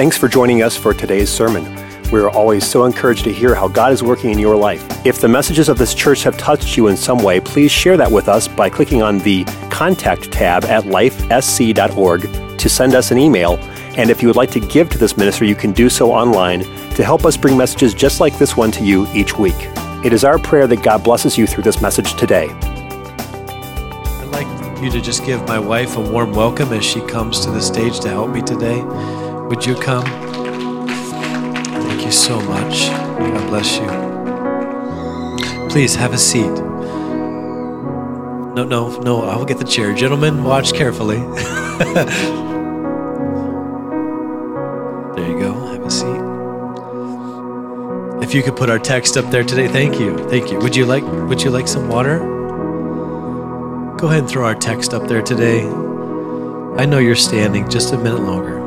Thanks for joining us for today's sermon. We are always so encouraged to hear how God is working in your life. If the messages of this church have touched you in some way, please share that with us by clicking on the Contact tab at lifesc.org to send us an email. And if you would like to give to this ministry, you can do so online to help us bring messages just like this one to you each week. It is our prayer that God blesses you through this message today. I'd like you to just give my wife a warm welcome as she comes to the stage to help me today. Would you come? Thank you so much. God bless you. Please have a seat. No, no, no, I will get the chair. Gentlemen, watch carefully. there you go. Have a seat. If you could put our text up there today, thank you. Thank you. Would you like would you like some water? Go ahead and throw our text up there today. I know you're standing just a minute longer.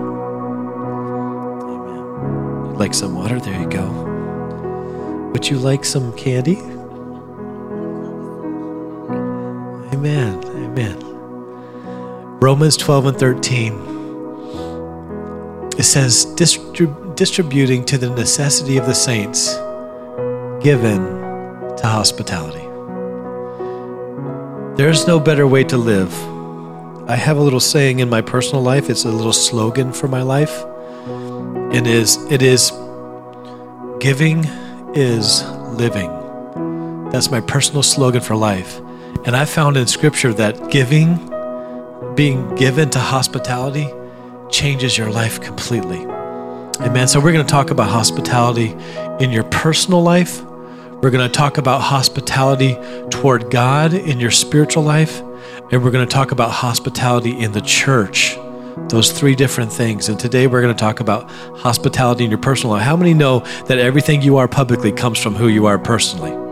Like some water? There you go. Would you like some candy? Amen. Amen. Romans 12 and 13. It says, distrib- distributing to the necessity of the saints, given to hospitality. There's no better way to live. I have a little saying in my personal life, it's a little slogan for my life. It is, it is giving is living. That's my personal slogan for life. And I found in scripture that giving, being given to hospitality, changes your life completely. Amen. So, we're going to talk about hospitality in your personal life. We're going to talk about hospitality toward God in your spiritual life. And we're going to talk about hospitality in the church. Those three different things. And today we're going to talk about hospitality in your personal life. How many know that everything you are publicly comes from who you are personally?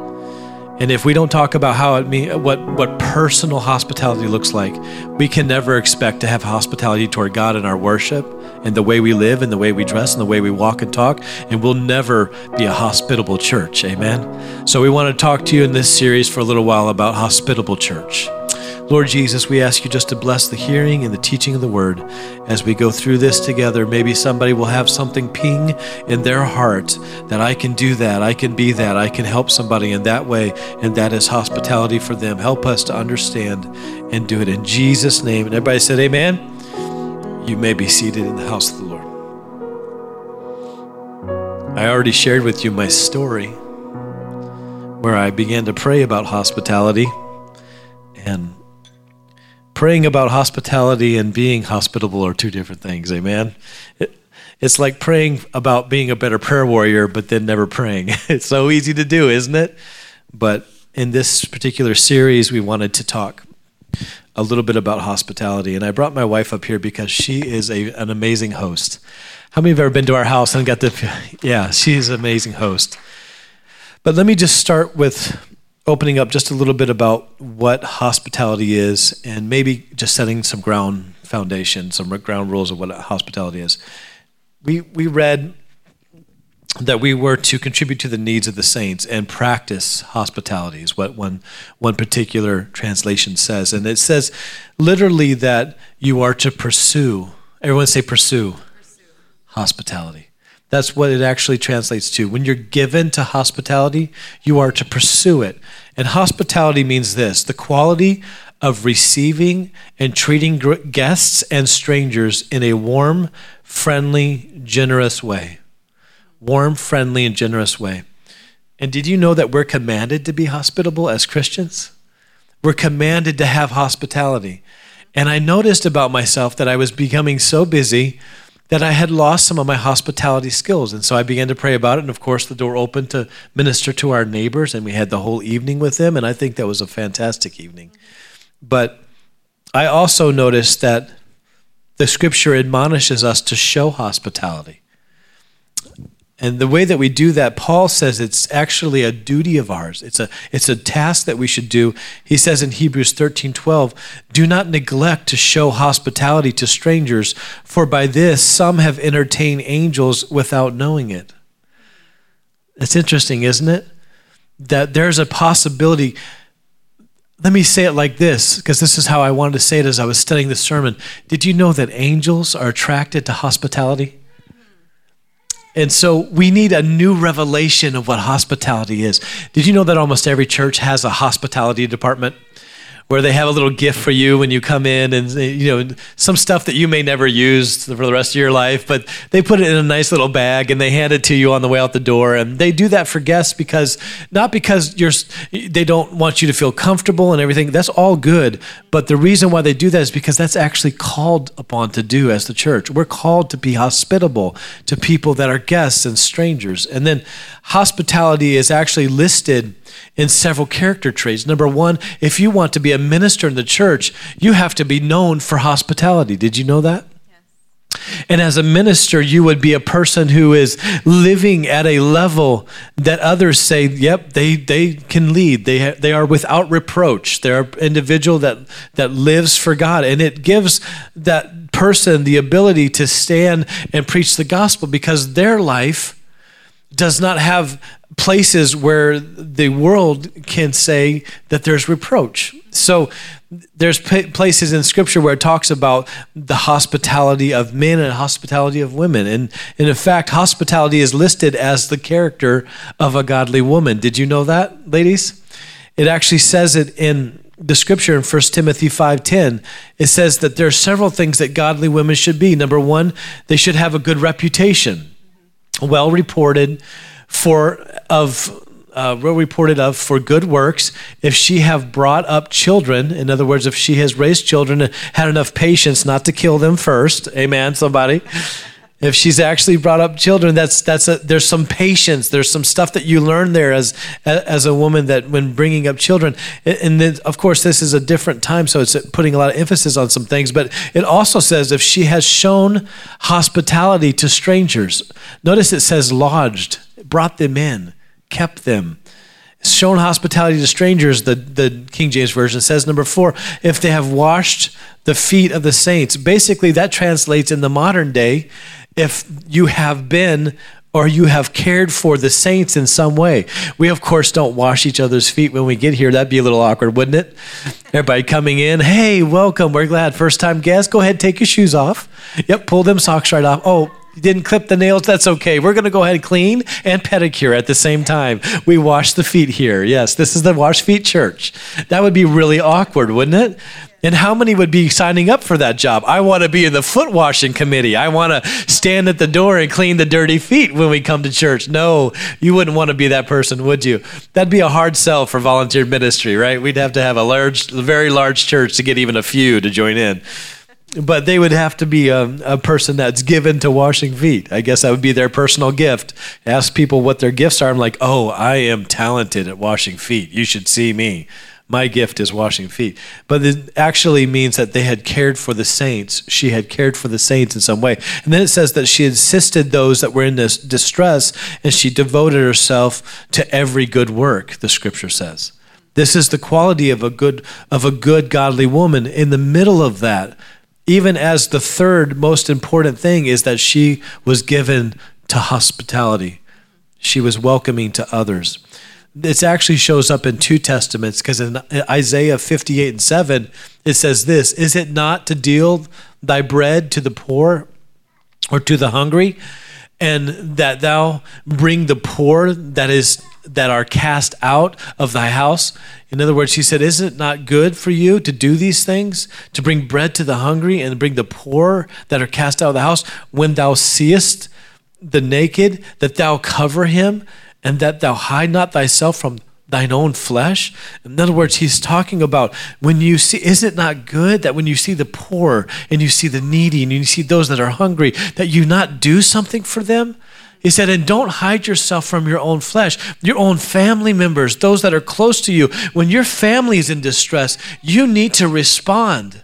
And if we don't talk about how it mean what what personal hospitality looks like, we can never expect to have hospitality toward God in our worship and the way we live and the way we dress and the way we walk and talk, and we'll never be a hospitable church. Amen. So we want to talk to you in this series for a little while about hospitable church. Lord Jesus, we ask you just to bless the hearing and the teaching of the word as we go through this together. Maybe somebody will have something ping in their heart that I can do that, I can be that, I can help somebody in that way, and that is hospitality for them. Help us to understand and do it in Jesus' name. And everybody said, Amen. You may be seated in the house of the Lord. I already shared with you my story where I began to pray about hospitality and praying about hospitality and being hospitable are two different things. Amen. It, it's like praying about being a better prayer warrior, but then never praying. It's so easy to do, isn't it? But in this particular series, we wanted to talk a little bit about hospitality. And I brought my wife up here because she is a, an amazing host. How many have ever been to our house and got the, yeah, she's an amazing host. But let me just start with opening up just a little bit about what hospitality is and maybe just setting some ground foundation, some ground rules of what hospitality is. We, we read that we were to contribute to the needs of the saints and practice hospitality, is what one, one particular translation says. And it says literally that you are to pursue, everyone say pursue, pursue. hospitality. That's what it actually translates to. When you're given to hospitality, you are to pursue it. And hospitality means this the quality of receiving and treating guests and strangers in a warm, friendly, generous way. Warm, friendly, and generous way. And did you know that we're commanded to be hospitable as Christians? We're commanded to have hospitality. And I noticed about myself that I was becoming so busy that I had lost some of my hospitality skills. And so I began to pray about it. And of course, the door opened to minister to our neighbors, and we had the whole evening with them. And I think that was a fantastic evening. But I also noticed that the scripture admonishes us to show hospitality. And the way that we do that, Paul says it's actually a duty of ours. It's a, it's a task that we should do. He says in Hebrews 13 12, do not neglect to show hospitality to strangers, for by this some have entertained angels without knowing it. It's interesting, isn't it? That there's a possibility. Let me say it like this, because this is how I wanted to say it as I was studying the sermon. Did you know that angels are attracted to hospitality? And so we need a new revelation of what hospitality is. Did you know that almost every church has a hospitality department? Where they have a little gift for you when you come in and you know some stuff that you may never use for the rest of your life but they put it in a nice little bag and they hand it to you on the way out the door. And they do that for guests because not because you're they don't want you to feel comfortable and everything. That's all good. But the reason why they do that is because that's actually called upon to do as the church. We're called to be hospitable to people that are guests and strangers. And then hospitality is actually listed in several character traits. Number one, if you want to be a minister in the church, you have to be known for hospitality. Did you know that? And as a minister, you would be a person who is living at a level that others say, yep, they, they can lead. They, ha- they are without reproach. They're an individual that, that lives for God. And it gives that person the ability to stand and preach the gospel because their life does not have places where the world can say that there's reproach. So there's places in scripture where it talks about the hospitality of men and hospitality of women. And, and in fact, hospitality is listed as the character of a godly woman. Did you know that, ladies? It actually says it in the scripture in 1 Timothy 5:10 it says that there are several things that godly women should be. Number 1, they should have a good reputation. Well reported, for of uh, well reported of for good works. If she have brought up children in other words if she has raised children and had enough patience not to kill them first amen somebody if she's actually brought up children that's that's a, there's some patience there's some stuff that you learn there as as a woman that when bringing up children and then of course this is a different time so it's putting a lot of emphasis on some things but it also says if she has shown hospitality to strangers notice it says lodged brought them in, kept them, shown hospitality to strangers, the, the King James Version says. Number four, if they have washed the feet of the saints. Basically, that translates in the modern day if you have been or you have cared for the saints in some way. We, of course, don't wash each other's feet when we get here. That'd be a little awkward, wouldn't it? Everybody coming in, hey, welcome, we're glad. First time guest, go ahead, take your shoes off. Yep, pull them socks right off. Oh, you didn't clip the nails, that's okay. We're going to go ahead and clean and pedicure at the same time. We wash the feet here. Yes, this is the wash feet church. That would be really awkward, wouldn't it? And how many would be signing up for that job? I want to be in the foot washing committee. I want to stand at the door and clean the dirty feet when we come to church. No, you wouldn't want to be that person, would you? That'd be a hard sell for volunteer ministry, right? We'd have to have a large, very large church to get even a few to join in but they would have to be a, a, person that's given to washing feet. I guess that would be their personal gift. Ask people what their gifts are. I'm like, oh, I am talented at washing feet. You should see me. My gift is washing feet. But it actually means that they had cared for the saints. She had cared for the saints in some way. And then it says that she assisted those that were in this distress and she devoted herself to every good work, the scripture says. This is the quality of a good of a good godly woman in the middle of that even as the third most important thing is that she was given to hospitality. She was welcoming to others. It actually shows up in two testaments because in Isaiah 58 and 7, it says this Is it not to deal thy bread to the poor or to the hungry, and that thou bring the poor that is that are cast out of thy house. In other words, he said, Is it not good for you to do these things, to bring bread to the hungry and bring the poor that are cast out of the house? When thou seest the naked, that thou cover him, and that thou hide not thyself from thine own flesh? In other words, he's talking about when you see, is it not good that when you see the poor and you see the needy and you see those that are hungry, that you not do something for them? He said, and don't hide yourself from your own flesh, your own family members, those that are close to you. When your family is in distress, you need to respond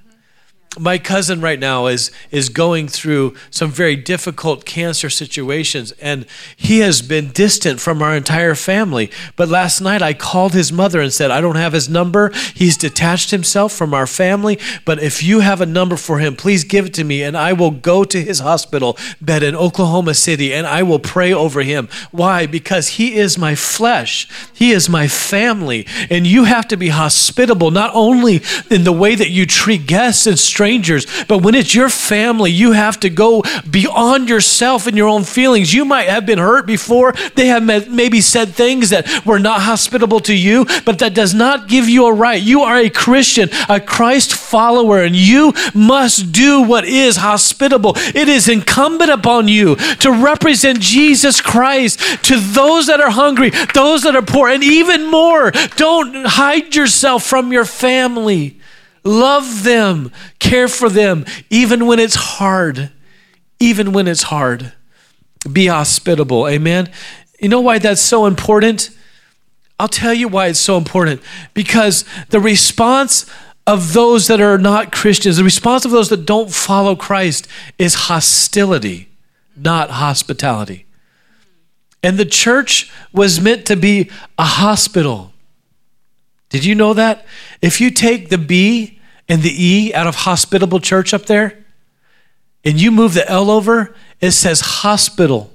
my cousin right now is is going through some very difficult cancer situations and he has been distant from our entire family. But last night I called his mother and said I don't have his number. He's detached himself from our family but if you have a number for him please give it to me and I will go to his hospital bed in Oklahoma City and I will pray over him. Why? Because he is my flesh. He is my family and you have to be hospitable not only in the way that you treat guests and strangers strangers. But when it's your family, you have to go beyond yourself and your own feelings. You might have been hurt before. They have maybe said things that were not hospitable to you, but that does not give you a right. You are a Christian, a Christ follower, and you must do what is hospitable. It is incumbent upon you to represent Jesus Christ to those that are hungry, those that are poor, and even more. Don't hide yourself from your family. Love them, care for them, even when it's hard. Even when it's hard. Be hospitable. Amen. You know why that's so important? I'll tell you why it's so important. Because the response of those that are not Christians, the response of those that don't follow Christ is hostility, not hospitality. And the church was meant to be a hospital. Did you know that? If you take the B and the E out of hospitable church up there, and you move the L over, it says hospital.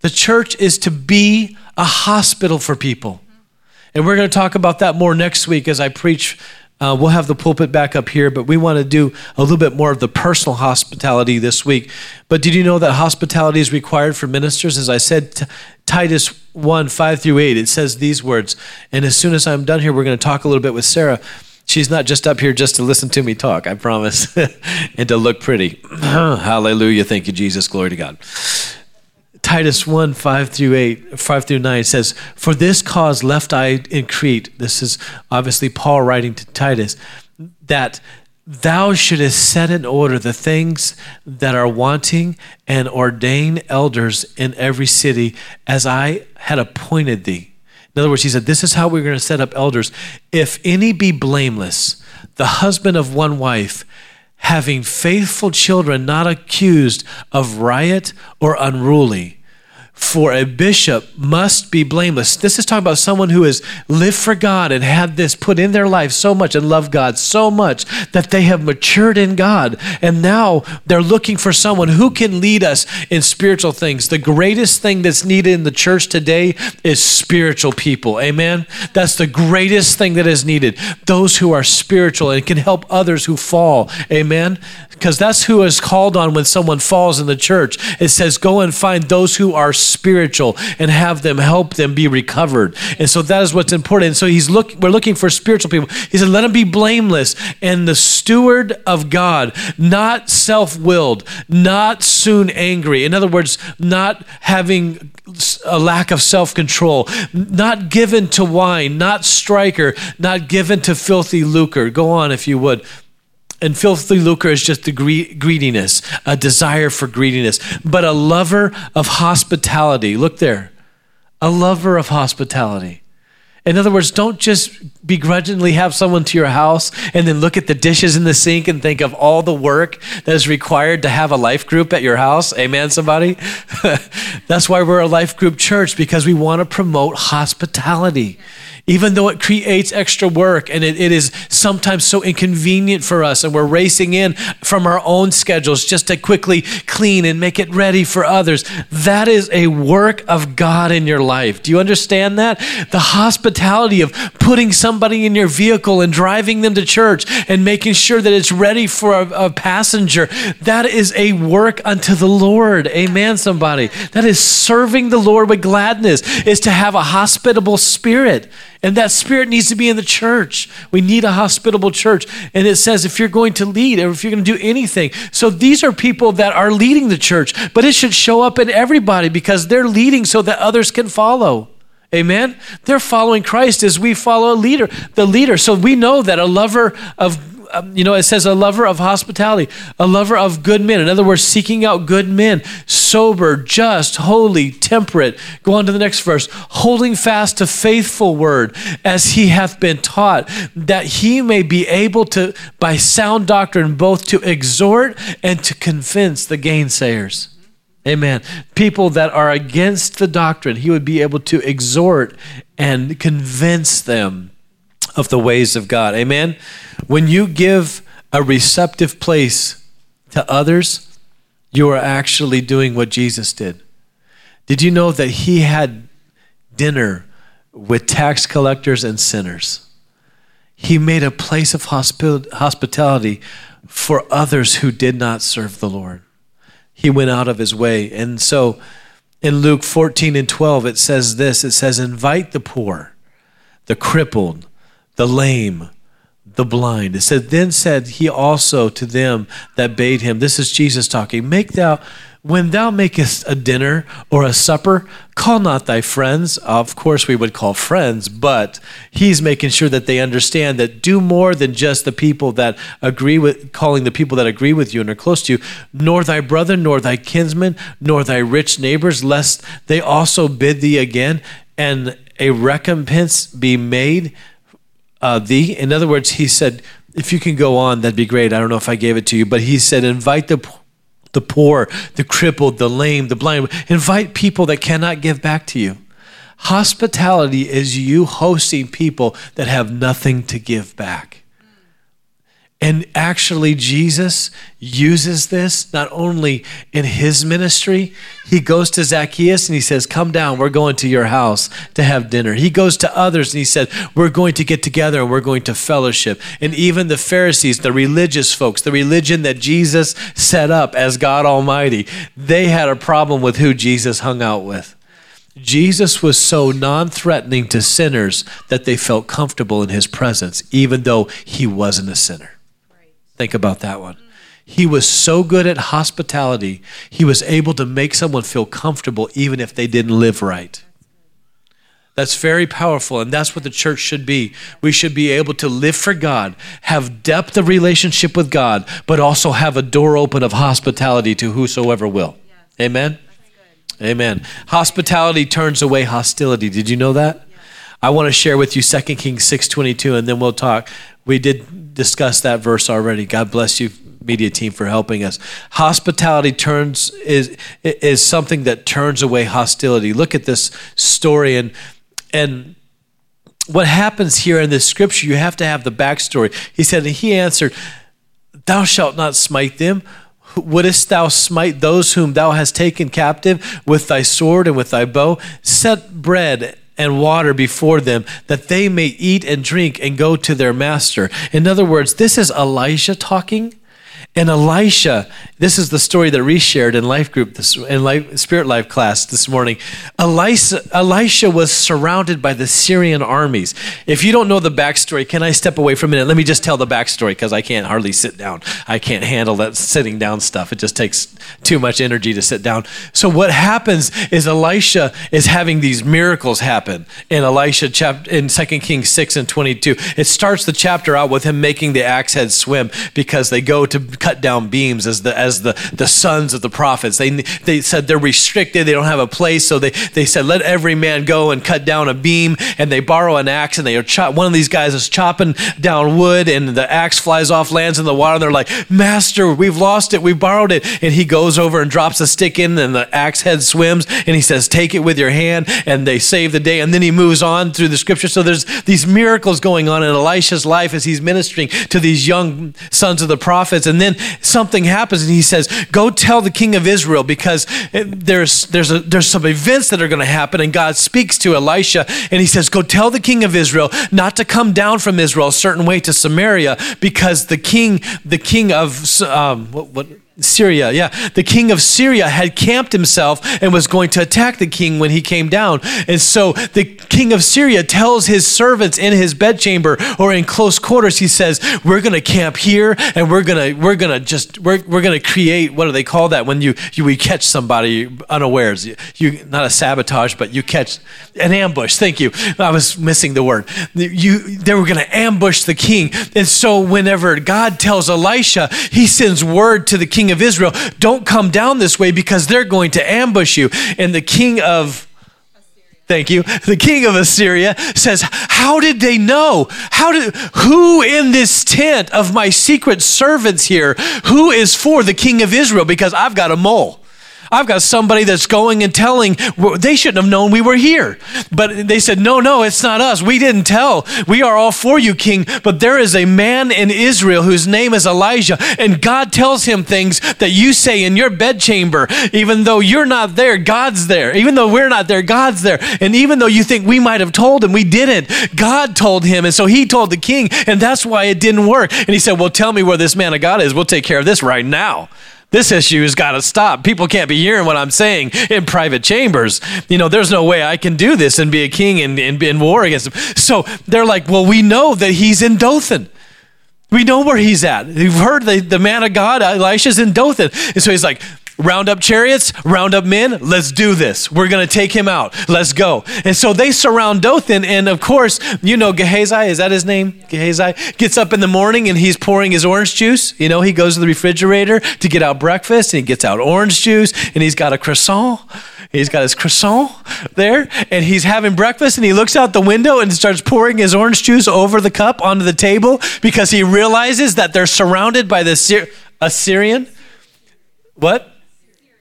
The church is to be a hospital for people. And we're going to talk about that more next week as I preach. Uh, we'll have the pulpit back up here, but we want to do a little bit more of the personal hospitality this week. But did you know that hospitality is required for ministers? As I said, t- Titus 1 5 through 8, it says these words. And as soon as I'm done here, we're going to talk a little bit with Sarah. She's not just up here just to listen to me talk, I promise, and to look pretty. Hallelujah. Thank you, Jesus. Glory to God. Titus 1 5 through 8, 5 through 9 says, For this cause left I in Crete. This is obviously Paul writing to Titus, that thou shouldest set in order the things that are wanting and ordain elders in every city as I had appointed thee. In other words, he said, This is how we're going to set up elders. If any be blameless, the husband of one wife, having faithful children, not accused of riot or unruly, for a bishop must be blameless. This is talking about someone who has lived for God and had this put in their life so much and loved God so much that they have matured in God. And now they're looking for someone who can lead us in spiritual things. The greatest thing that's needed in the church today is spiritual people. Amen. That's the greatest thing that is needed. Those who are spiritual and can help others who fall. Amen because that's who is called on when someone falls in the church. It says, Go and find those who are spiritual and have them help them be recovered. And so that is what's important. And so he's look, we're looking for spiritual people. He said, Let them be blameless and the steward of God, not self willed, not soon angry. In other words, not having a lack of self control, not given to wine, not striker, not given to filthy lucre. Go on if you would. And filthy lucre is just the greediness, a desire for greediness, but a lover of hospitality. Look there. A lover of hospitality. In other words, don't just begrudgingly have someone to your house and then look at the dishes in the sink and think of all the work that is required to have a life group at your house. Amen, somebody? That's why we're a life group church because we want to promote hospitality even though it creates extra work and it, it is sometimes so inconvenient for us, and we're racing in from our own schedules just to quickly clean and make it ready for others. That is a work of God in your life. Do you understand that? The hospitality of putting somebody in your vehicle and driving them to church and making sure that it's ready for a, a passenger, that is a work unto the Lord. Amen, somebody. That is serving the Lord with gladness, is to have a hospitable spirit. And that spirit needs to be in the church. We need a hospitable church. And it says if you're going to lead or if you're going to do anything. So these are people that are leading the church, but it should show up in everybody because they're leading so that others can follow. Amen. They're following Christ as we follow a leader, the leader. So we know that a lover of um, you know, it says a lover of hospitality, a lover of good men. In other words, seeking out good men, sober, just, holy, temperate. Go on to the next verse. Holding fast to faithful word as he hath been taught, that he may be able to, by sound doctrine, both to exhort and to convince the gainsayers. Amen. People that are against the doctrine, he would be able to exhort and convince them of the ways of God. Amen. When you give a receptive place to others, you are actually doing what Jesus did. Did you know that he had dinner with tax collectors and sinners? He made a place of hospitality for others who did not serve the Lord. He went out of his way. And so in Luke 14 and 12, it says this it says, Invite the poor, the crippled, the lame, the blind. It said, Then said he also to them that bade him, This is Jesus talking, Make thou when thou makest a dinner or a supper, call not thy friends. Of course, we would call friends, but he's making sure that they understand that do more than just the people that agree with, calling the people that agree with you and are close to you, nor thy brother, nor thy kinsman, nor thy rich neighbors, lest they also bid thee again, and a recompense be made uh, thee. In other words, he said, if you can go on, that'd be great. I don't know if I gave it to you, but he said, invite the the poor, the crippled, the lame, the blind. Invite people that cannot give back to you. Hospitality is you hosting people that have nothing to give back. And actually, Jesus uses this not only in his ministry, he goes to Zacchaeus and he says, Come down, we're going to your house to have dinner. He goes to others and he said, We're going to get together and we're going to fellowship. And even the Pharisees, the religious folks, the religion that Jesus set up as God Almighty, they had a problem with who Jesus hung out with. Jesus was so non threatening to sinners that they felt comfortable in his presence, even though he wasn't a sinner. Think about that one. He was so good at hospitality, he was able to make someone feel comfortable even if they didn't live right. That's very powerful, and that's what the church should be. We should be able to live for God, have depth of relationship with God, but also have a door open of hospitality to whosoever will. Amen? Amen. Hospitality turns away hostility. Did you know that? I want to share with you 2 Kings 6:22 and then we'll talk. We did discuss that verse already. God bless you media team for helping us. Hospitality turns is is something that turns away hostility. Look at this story and and what happens here in this scripture, you have to have the backstory. He said, and he answered, Thou shalt not smite them. Wouldst thou smite those whom thou hast taken captive with thy sword and with thy bow? Set bread and water before them that they may eat and drink and go to their master. In other words, this is Elijah talking. And Elisha, this is the story that we shared in life group this in life, spirit life class this morning. Elisha, Elisha was surrounded by the Syrian armies. If you don't know the backstory, can I step away for a minute? Let me just tell the backstory because I can't hardly sit down. I can't handle that sitting down stuff. It just takes too much energy to sit down. So what happens is Elisha is having these miracles happen in Elisha chapter in 2 Kings 6 and 22. It starts the chapter out with him making the axe head swim because they go to cut down beams as the as the, the sons of the prophets. They they said they're restricted, they don't have a place, so they, they said, let every man go and cut down a beam, and they borrow an axe and they are chop one of these guys is chopping down wood and the axe flies off, lands in the water, and they're like, Master, we've lost it, we borrowed it. And he goes over and drops a stick in, and the axe head swims, and he says, Take it with your hand, and they save the day. And then he moves on through the scripture. So there's these miracles going on in Elisha's life as he's ministering to these young sons of the prophets. And then something happens and he says, Go tell the king of Israel because there's, there's, a, there's some events that are going to happen. And God speaks to Elisha and he says, Go tell the king of Israel not to come down from Israel a certain way to Samaria because the king, the king of, um, what, what Syria, yeah. The king of Syria had camped himself and was going to attack the king when he came down. And so the king of Syria tells his servants in his bedchamber or in close quarters, he says, We're gonna camp here and we're gonna we're gonna just we're, we're gonna create what do they call that when you you we catch somebody unawares. You, you not a sabotage, but you catch an ambush. Thank you. I was missing the word. You they were gonna ambush the king. And so whenever God tells Elisha, he sends word to the king king of Israel, don't come down this way because they're going to ambush you. And the king of Thank you. The king of Assyria says, How did they know? How did who in this tent of my secret servants here, who is for the king of Israel? Because I've got a mole. I've got somebody that's going and telling. They shouldn't have known we were here. But they said, No, no, it's not us. We didn't tell. We are all for you, king. But there is a man in Israel whose name is Elijah. And God tells him things that you say in your bedchamber. Even though you're not there, God's there. Even though we're not there, God's there. And even though you think we might have told him, we didn't. God told him. And so he told the king. And that's why it didn't work. And he said, Well, tell me where this man of God is. We'll take care of this right now. This issue has got to stop. People can't be hearing what I'm saying in private chambers. You know, there's no way I can do this and be a king and, and be in war against him. So they're like, well, we know that he's in Dothan. We know where he's at. We've heard the, the man of God, Elisha's in Dothan. And so he's like, round up chariots, round up men, let's do this. We're going to take him out. Let's go. And so they surround Dothan. And of course, you know, Gehazi, is that his name? Gehazi gets up in the morning and he's pouring his orange juice. You know, he goes to the refrigerator to get out breakfast and he gets out orange juice and he's got a croissant. He's got his croissant there and he's having breakfast and he looks out the window and starts pouring his orange juice over the cup onto the table because he realizes that they're surrounded by the Syr- Assyrian. What?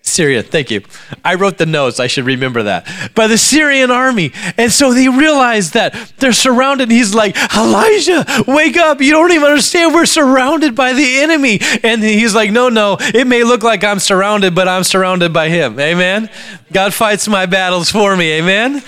Syria, thank you. I wrote the notes, I should remember that. By the Syrian army. And so they realize that they're surrounded. He's like, Elijah, wake up. You don't even understand. We're surrounded by the enemy. And he's like, No, no, it may look like I'm surrounded, but I'm surrounded by him. Amen. God fights my battles for me. Amen.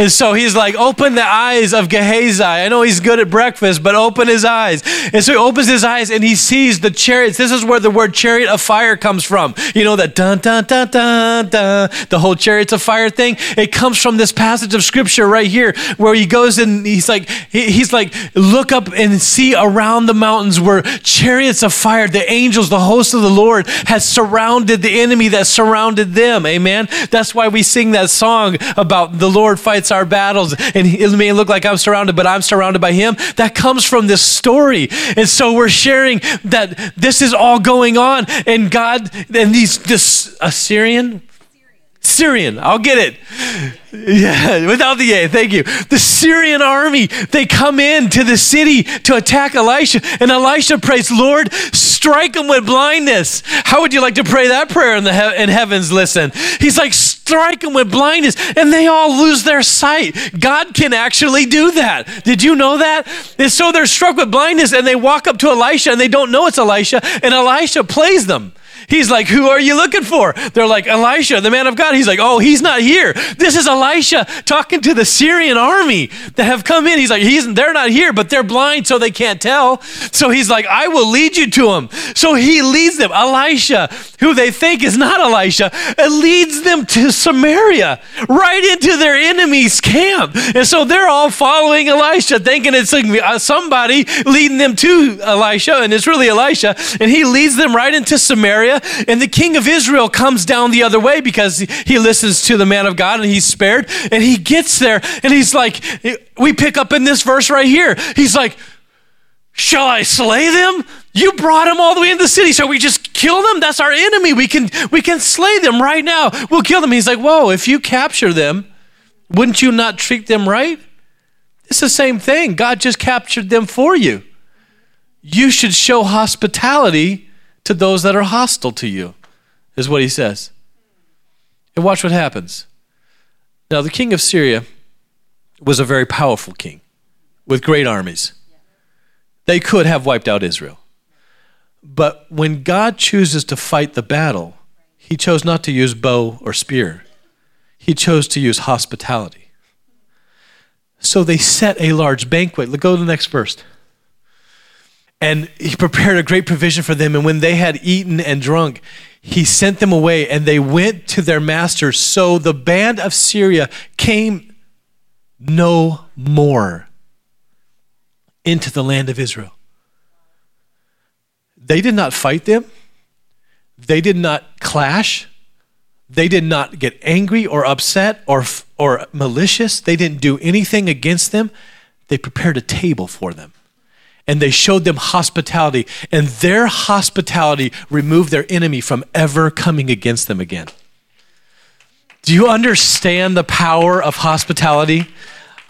And so he's like, open the eyes of Gehazi. I know he's good at breakfast, but open his eyes. And so he opens his eyes and he sees the chariots. This is where the word chariot of fire comes from. You know, that dun, dun, dun, dun, dun, the whole chariots of fire thing. It comes from this passage of scripture right here where he goes and he's like, he's like, look up and see around the mountains where chariots of fire, the angels, the host of the Lord has surrounded the enemy that surrounded them. Amen. That's why we sing that song about the Lord fights fights our battles. And it may look like I'm surrounded, but I'm surrounded by him. That comes from this story. And so we're sharing that this is all going on. And God, and these, this Assyrian, Syrian, I'll get it. Yeah, without the A, thank you. The Syrian army, they come in to the city to attack Elisha, and Elisha prays, Lord, strike them with blindness. How would you like to pray that prayer in the he- in heavens? Listen, he's like, strike them with blindness, and they all lose their sight. God can actually do that. Did you know that? And so they're struck with blindness, and they walk up to Elisha, and they don't know it's Elisha, and Elisha plays them. He's like, Who are you looking for? They're like, Elisha, the man of God. He's like, Oh, he's not here. This is Elisha talking to the Syrian army that have come in. He's like, he's, They're not here, but they're blind, so they can't tell. So he's like, I will lead you to him. So he leads them. Elisha, who they think is not Elisha, leads them to Samaria, right into their enemy's camp. And so they're all following Elisha, thinking it's uh, somebody leading them to Elisha, and it's really Elisha. And he leads them right into Samaria and the king of Israel comes down the other way because he listens to the man of God and he's spared. And he gets there and he's like, we pick up in this verse right here. He's like, Shall I slay them? You brought them all the way into the city. So we just kill them? That's our enemy. We can we can slay them right now. We'll kill them. He's like, Whoa, if you capture them, wouldn't you not treat them right? It's the same thing. God just captured them for you. You should show hospitality to those that are hostile to you, is what he says. And watch what happens. Now, the king of Syria was a very powerful king with great armies. They could have wiped out Israel. But when God chooses to fight the battle, he chose not to use bow or spear, he chose to use hospitality. So they set a large banquet. Go to the next verse. And he prepared a great provision for them. And when they had eaten and drunk, he sent them away, and they went to their masters. So the band of Syria came no more into the land of Israel. They did not fight them, they did not clash, they did not get angry or upset or, or malicious. They didn't do anything against them. They prepared a table for them and they showed them hospitality, and their hospitality removed their enemy from ever coming against them again. Do you understand the power of hospitality?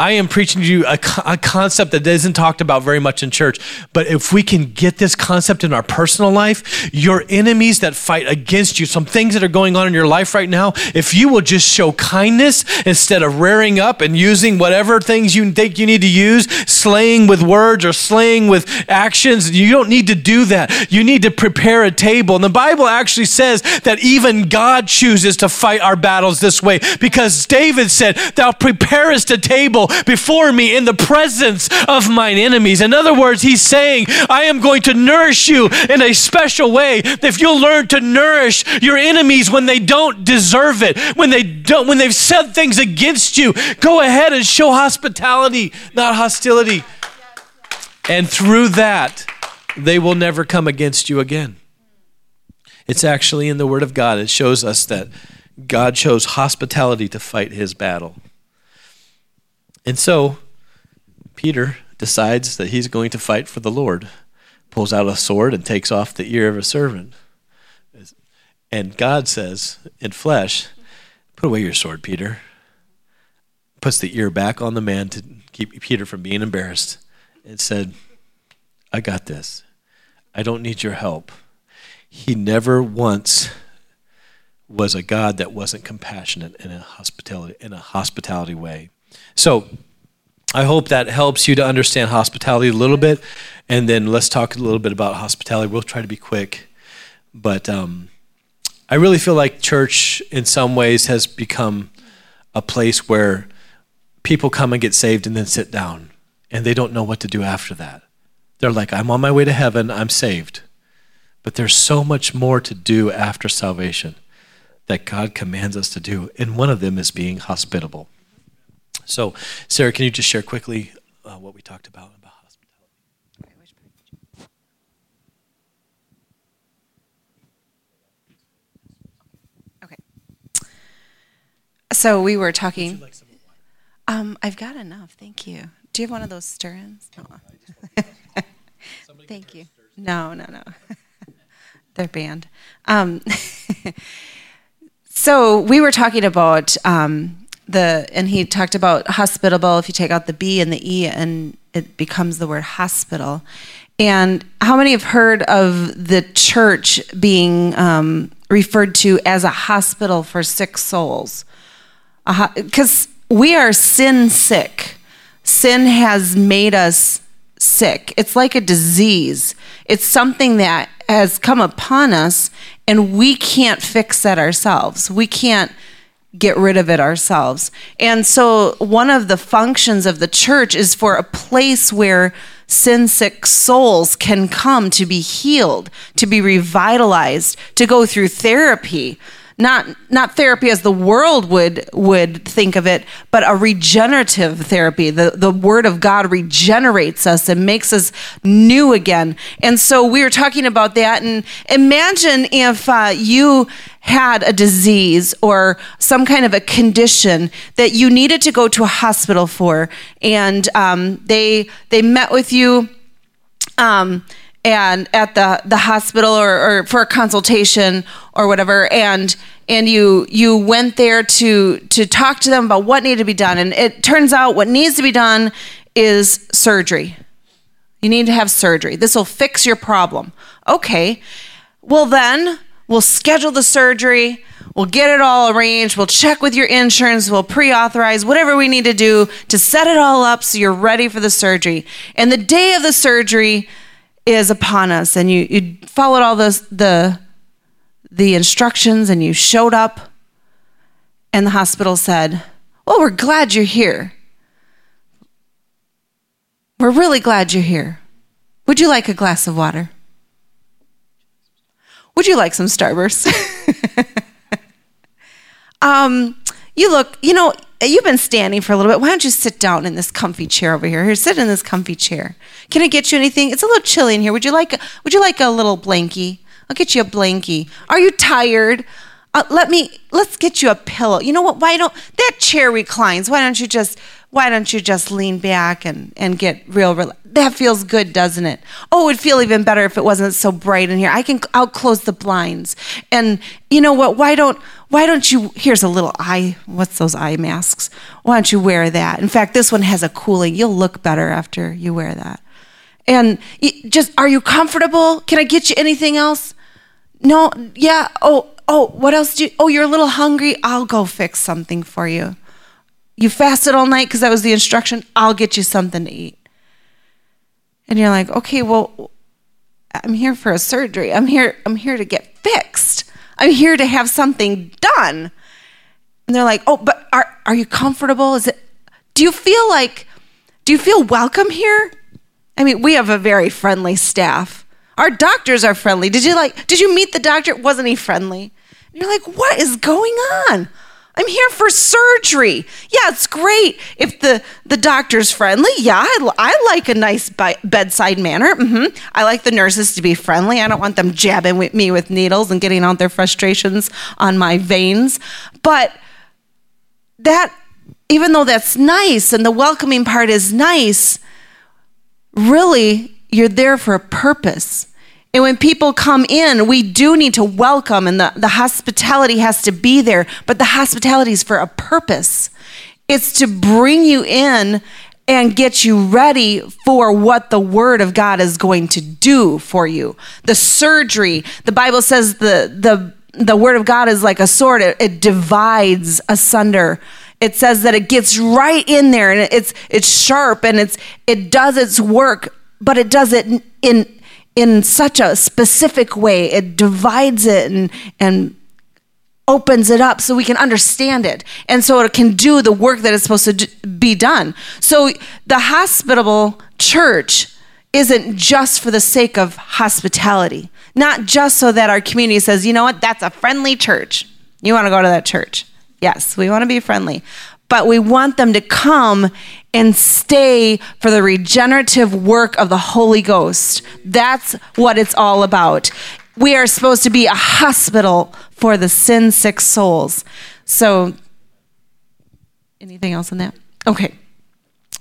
I am preaching to you a, a concept that isn't talked about very much in church. But if we can get this concept in our personal life, your enemies that fight against you, some things that are going on in your life right now, if you will just show kindness instead of rearing up and using whatever things you think you need to use, slaying with words or slaying with actions, you don't need to do that. You need to prepare a table. And the Bible actually says that even God chooses to fight our battles this way because David said, Thou preparest a table before me in the presence of mine enemies. In other words, he's saying, I am going to nourish you in a special way. If you'll learn to nourish your enemies when they don't deserve it, when they don't, when they've said things against you, go ahead and show hospitality, not hostility. And through that, they will never come against you again. It's actually in the Word of God. It shows us that God chose hospitality to fight his battle. And so, Peter decides that he's going to fight for the Lord, pulls out a sword and takes off the ear of a servant. And God says, in flesh, Put away your sword, Peter. Puts the ear back on the man to keep Peter from being embarrassed and said, I got this. I don't need your help. He never once was a God that wasn't compassionate in a hospitality in a hospitality way. So I hope that helps you to understand hospitality a little bit, and then let's talk a little bit about hospitality. We'll try to be quick, but um, I really feel like church, in some ways, has become a place where people come and get saved and then sit down, and they don't know what to do after that. They're like, I'm on my way to heaven, I'm saved. But there's so much more to do after salvation that God commands us to do, and one of them is being hospitable. So, Sarah, can you just share quickly uh, what we talked about? About hospitality? Okay. So we were talking. Like um, I've got enough. Thank you. Do you have one of those stir-ins? No. Thank you. No, no, no. They're banned. Um, so we were talking about um, the, and he talked about hospitable. If you take out the B and the E, and it becomes the word hospital. And how many have heard of the church being um, referred to as a hospital for sick souls? because we are sin sick. Sin has made us sick. It's like a disease. It's something that has come upon us, and we can't fix that ourselves. We can't get rid of it ourselves. And so, one of the functions of the church is for a place where sin sick souls can come to be healed, to be revitalized, to go through therapy not not therapy as the world would would think of it, but a regenerative therapy. The the word of God regenerates us and makes us new again. And so we were talking about that. And imagine if uh, you had a disease or some kind of a condition that you needed to go to a hospital for, and um, they they met with you. Um, and at the the hospital or, or for a consultation or whatever and and you you went there to to talk to them about what needed to be done. And it turns out what needs to be done is surgery. You need to have surgery. This will fix your problem. Okay. Well then we'll schedule the surgery. We'll get it all arranged. We'll check with your insurance. We'll pre-authorize whatever we need to do to set it all up so you're ready for the surgery. And the day of the surgery is upon us and you, you followed all the, the, the instructions and you showed up and the hospital said, well, we're glad you're here. We're really glad you're here. Would you like a glass of water? Would you like some Starburst? um, you look, you know, you've been standing for a little bit. Why don't you sit down in this comfy chair over here? Here, sit in this comfy chair. Can I get you anything? It's a little chilly in here. Would you like would you like a little blankie? I'll get you a blankie. Are you tired? Uh, let me let's get you a pillow. You know what? Why don't that chair reclines? Why don't you just why don't you just lean back and, and get real, real that feels good doesn't it? Oh it would feel even better if it wasn't so bright in here. I can i'll close the blinds. And you know what? Why don't why don't you here's a little eye what's those eye masks? Why don't you wear that? In fact this one has a cooling. You'll look better after you wear that. And just are you comfortable? Can i get you anything else? No yeah oh oh what else do you oh you're a little hungry? I'll go fix something for you. You fasted all night because that was the instruction. I'll get you something to eat. And you're like, okay, well, I'm here for a surgery. I'm here, I'm here to get fixed. I'm here to have something done. And they're like, oh, but are, are you comfortable? Is it, do you feel like, do you feel welcome here? I mean, we have a very friendly staff. Our doctors are friendly. Did you like, did you meet the doctor? Wasn't he friendly? And you're like, what is going on? I'm here for surgery. Yeah, it's great if the, the doctor's friendly. Yeah, I, I like a nice bedside manner. Mm-hmm. I like the nurses to be friendly. I don't want them jabbing with me with needles and getting out their frustrations on my veins. But that, even though that's nice and the welcoming part is nice, really, you're there for a purpose. And when people come in, we do need to welcome, and the, the hospitality has to be there, but the hospitality is for a purpose. It's to bring you in and get you ready for what the word of God is going to do for you. The surgery, the Bible says the the the word of God is like a sword. It, it divides asunder. It says that it gets right in there and it's it's sharp and it's it does its work, but it does it in in such a specific way. It divides it and, and opens it up so we can understand it. And so it can do the work that is supposed to be done. So the hospitable church isn't just for the sake of hospitality, not just so that our community says, you know what, that's a friendly church. You want to go to that church. Yes, we want to be friendly but we want them to come and stay for the regenerative work of the Holy Ghost. That's what it's all about. We are supposed to be a hospital for the sin sick souls. So, anything else on that? Okay.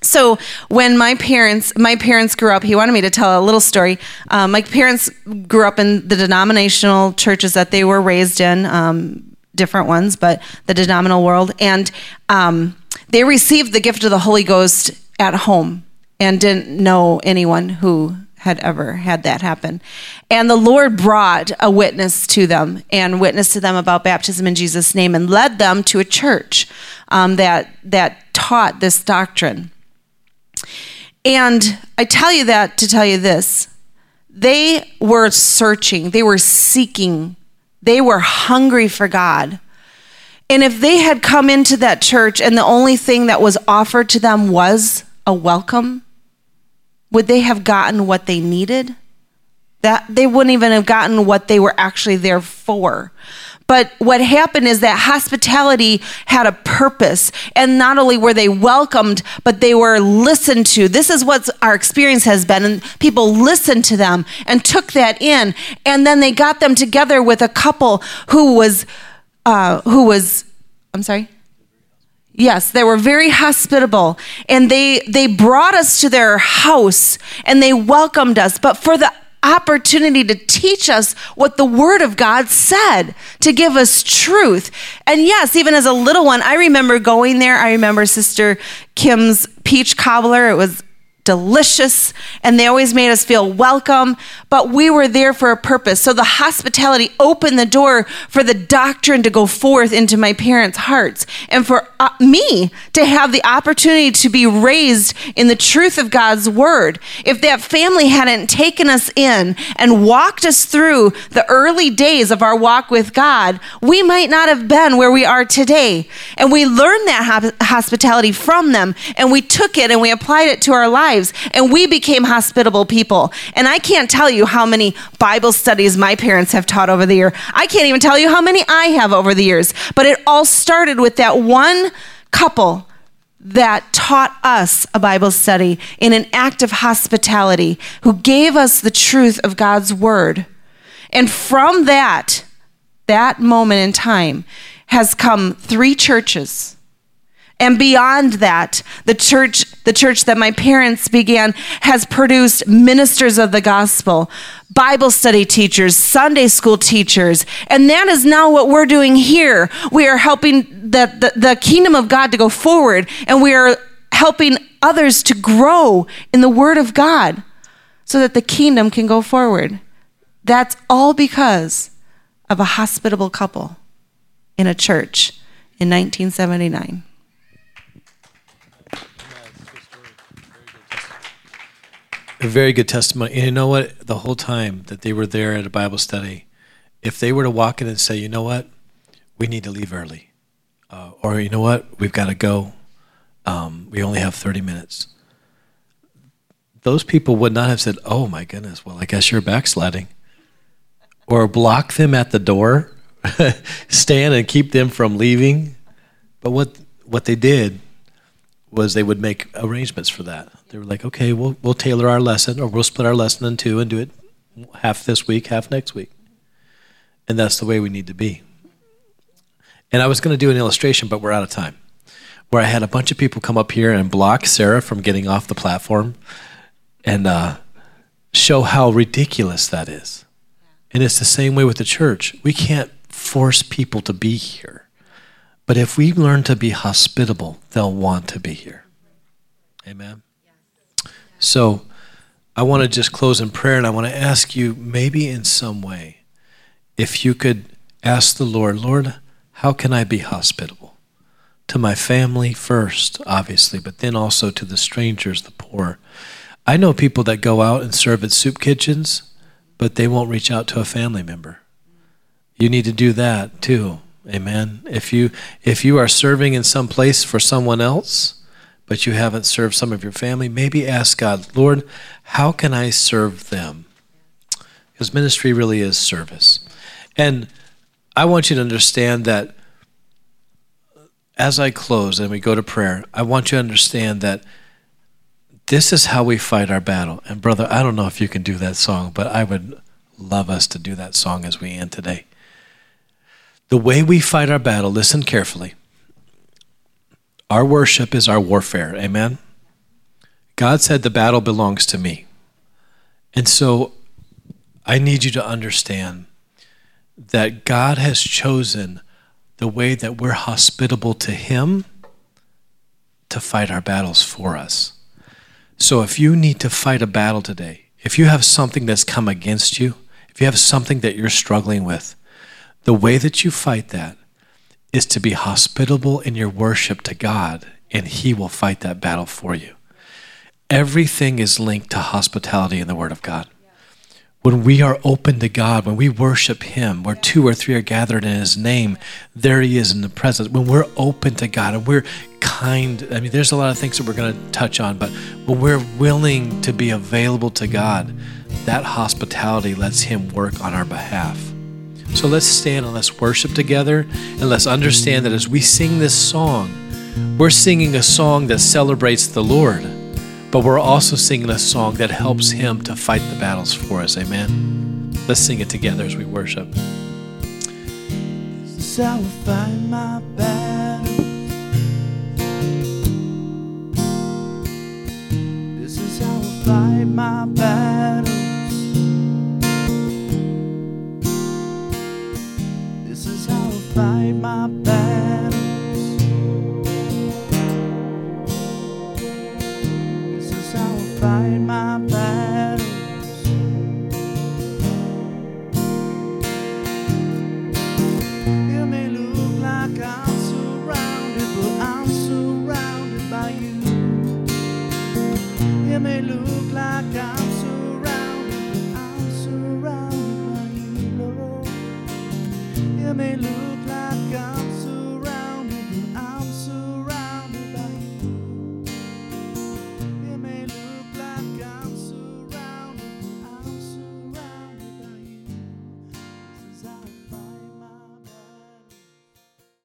So when my parents, my parents grew up, he wanted me to tell a little story. Um, my parents grew up in the denominational churches that they were raised in. Um, different ones, but the denominational world. And um, they received the gift of the Holy Ghost at home and didn't know anyone who had ever had that happen. And the Lord brought a witness to them and witnessed to them about baptism in Jesus' name and led them to a church um, that, that taught this doctrine. And I tell you that to tell you this they were searching, they were seeking they were hungry for God. And if they had come into that church and the only thing that was offered to them was a welcome, would they have gotten what they needed? That they wouldn't even have gotten what they were actually there for. But what happened is that hospitality had a purpose. And not only were they welcomed, but they were listened to. This is what our experience has been. And people listened to them and took that in. And then they got them together with a couple who was, uh, who was, I'm sorry? Yes, they were very hospitable and they they brought us to their house and they welcomed us. But for the opportunity to teach us what the Word of God said, to give us truth. And yes, even as a little one, I remember going there. I remember Sister Kim's peach cobbler. It was delicious and they always made us feel welcome, but we were there for a purpose. So the hospitality opened the door for the doctrine to go forth into my parents' hearts and for uh, me to have the opportunity to be raised in the truth of God's word. If that family hadn't taken us in and walked us through the early days of our walk with God, we might not have been where we are today. And we learned that hospitality from them and we took it and we applied it to our lives lives and we became hospitable people. And I can't tell you how many Bible studies my parents have taught over the year. I can't even tell you how many I have over the years. But it all started with that one couple that taught us a Bible study in an act of hospitality, who gave us the truth of God's word. And from that, that moment in time, has come three churches And beyond that, the church, the church that my parents began has produced ministers of the gospel, Bible study teachers, Sunday school teachers. And that is now what we're doing here. We are helping the, the, the kingdom of God to go forward, and we are helping others to grow in the word of God so that the kingdom can go forward. That's all because of a hospitable couple in a church in 1979. A very good testimony. And you know what? The whole time that they were there at a Bible study, if they were to walk in and say, you know what, we need to leave early, uh, or you know what, we've got to go, um, we only have 30 minutes, those people would not have said, oh my goodness, well, I guess you're backsliding, or block them at the door, stand and keep them from leaving. But what, what they did was they would make arrangements for that. They were like, okay, we'll, we'll tailor our lesson or we'll split our lesson in two and do it half this week, half next week. And that's the way we need to be. And I was going to do an illustration, but we're out of time. Where I had a bunch of people come up here and block Sarah from getting off the platform and uh, show how ridiculous that is. And it's the same way with the church. We can't force people to be here. But if we learn to be hospitable, they'll want to be here. Amen. So I want to just close in prayer and I want to ask you, maybe in some way, if you could ask the Lord, Lord, how can I be hospitable? To my family first, obviously, but then also to the strangers, the poor. I know people that go out and serve at soup kitchens, but they won't reach out to a family member. You need to do that too. Amen. If you if you are serving in some place for someone else, but you haven't served some of your family, maybe ask God, Lord, how can I serve them? Because ministry really is service. And I want you to understand that as I close and we go to prayer, I want you to understand that this is how we fight our battle. And brother, I don't know if you can do that song, but I would love us to do that song as we end today. The way we fight our battle, listen carefully. Our worship is our warfare. Amen. God said the battle belongs to me. And so I need you to understand that God has chosen the way that we're hospitable to Him to fight our battles for us. So if you need to fight a battle today, if you have something that's come against you, if you have something that you're struggling with, the way that you fight that is to be hospitable in your worship to God, and He will fight that battle for you. Everything is linked to hospitality in the Word of God. When we are open to God, when we worship Him, where two or three are gathered in His name, there He is in the presence. When we're open to God and we're kind, I mean, there's a lot of things that we're going to touch on, but when we're willing to be available to God, that hospitality lets Him work on our behalf. So let's stand and let's worship together and let's understand that as we sing this song, we're singing a song that celebrates the Lord, but we're also singing a song that helps Him to fight the battles for us. Amen. Let's sing it together as we worship. This is how I fight my battles. This is how I fight my battles. How I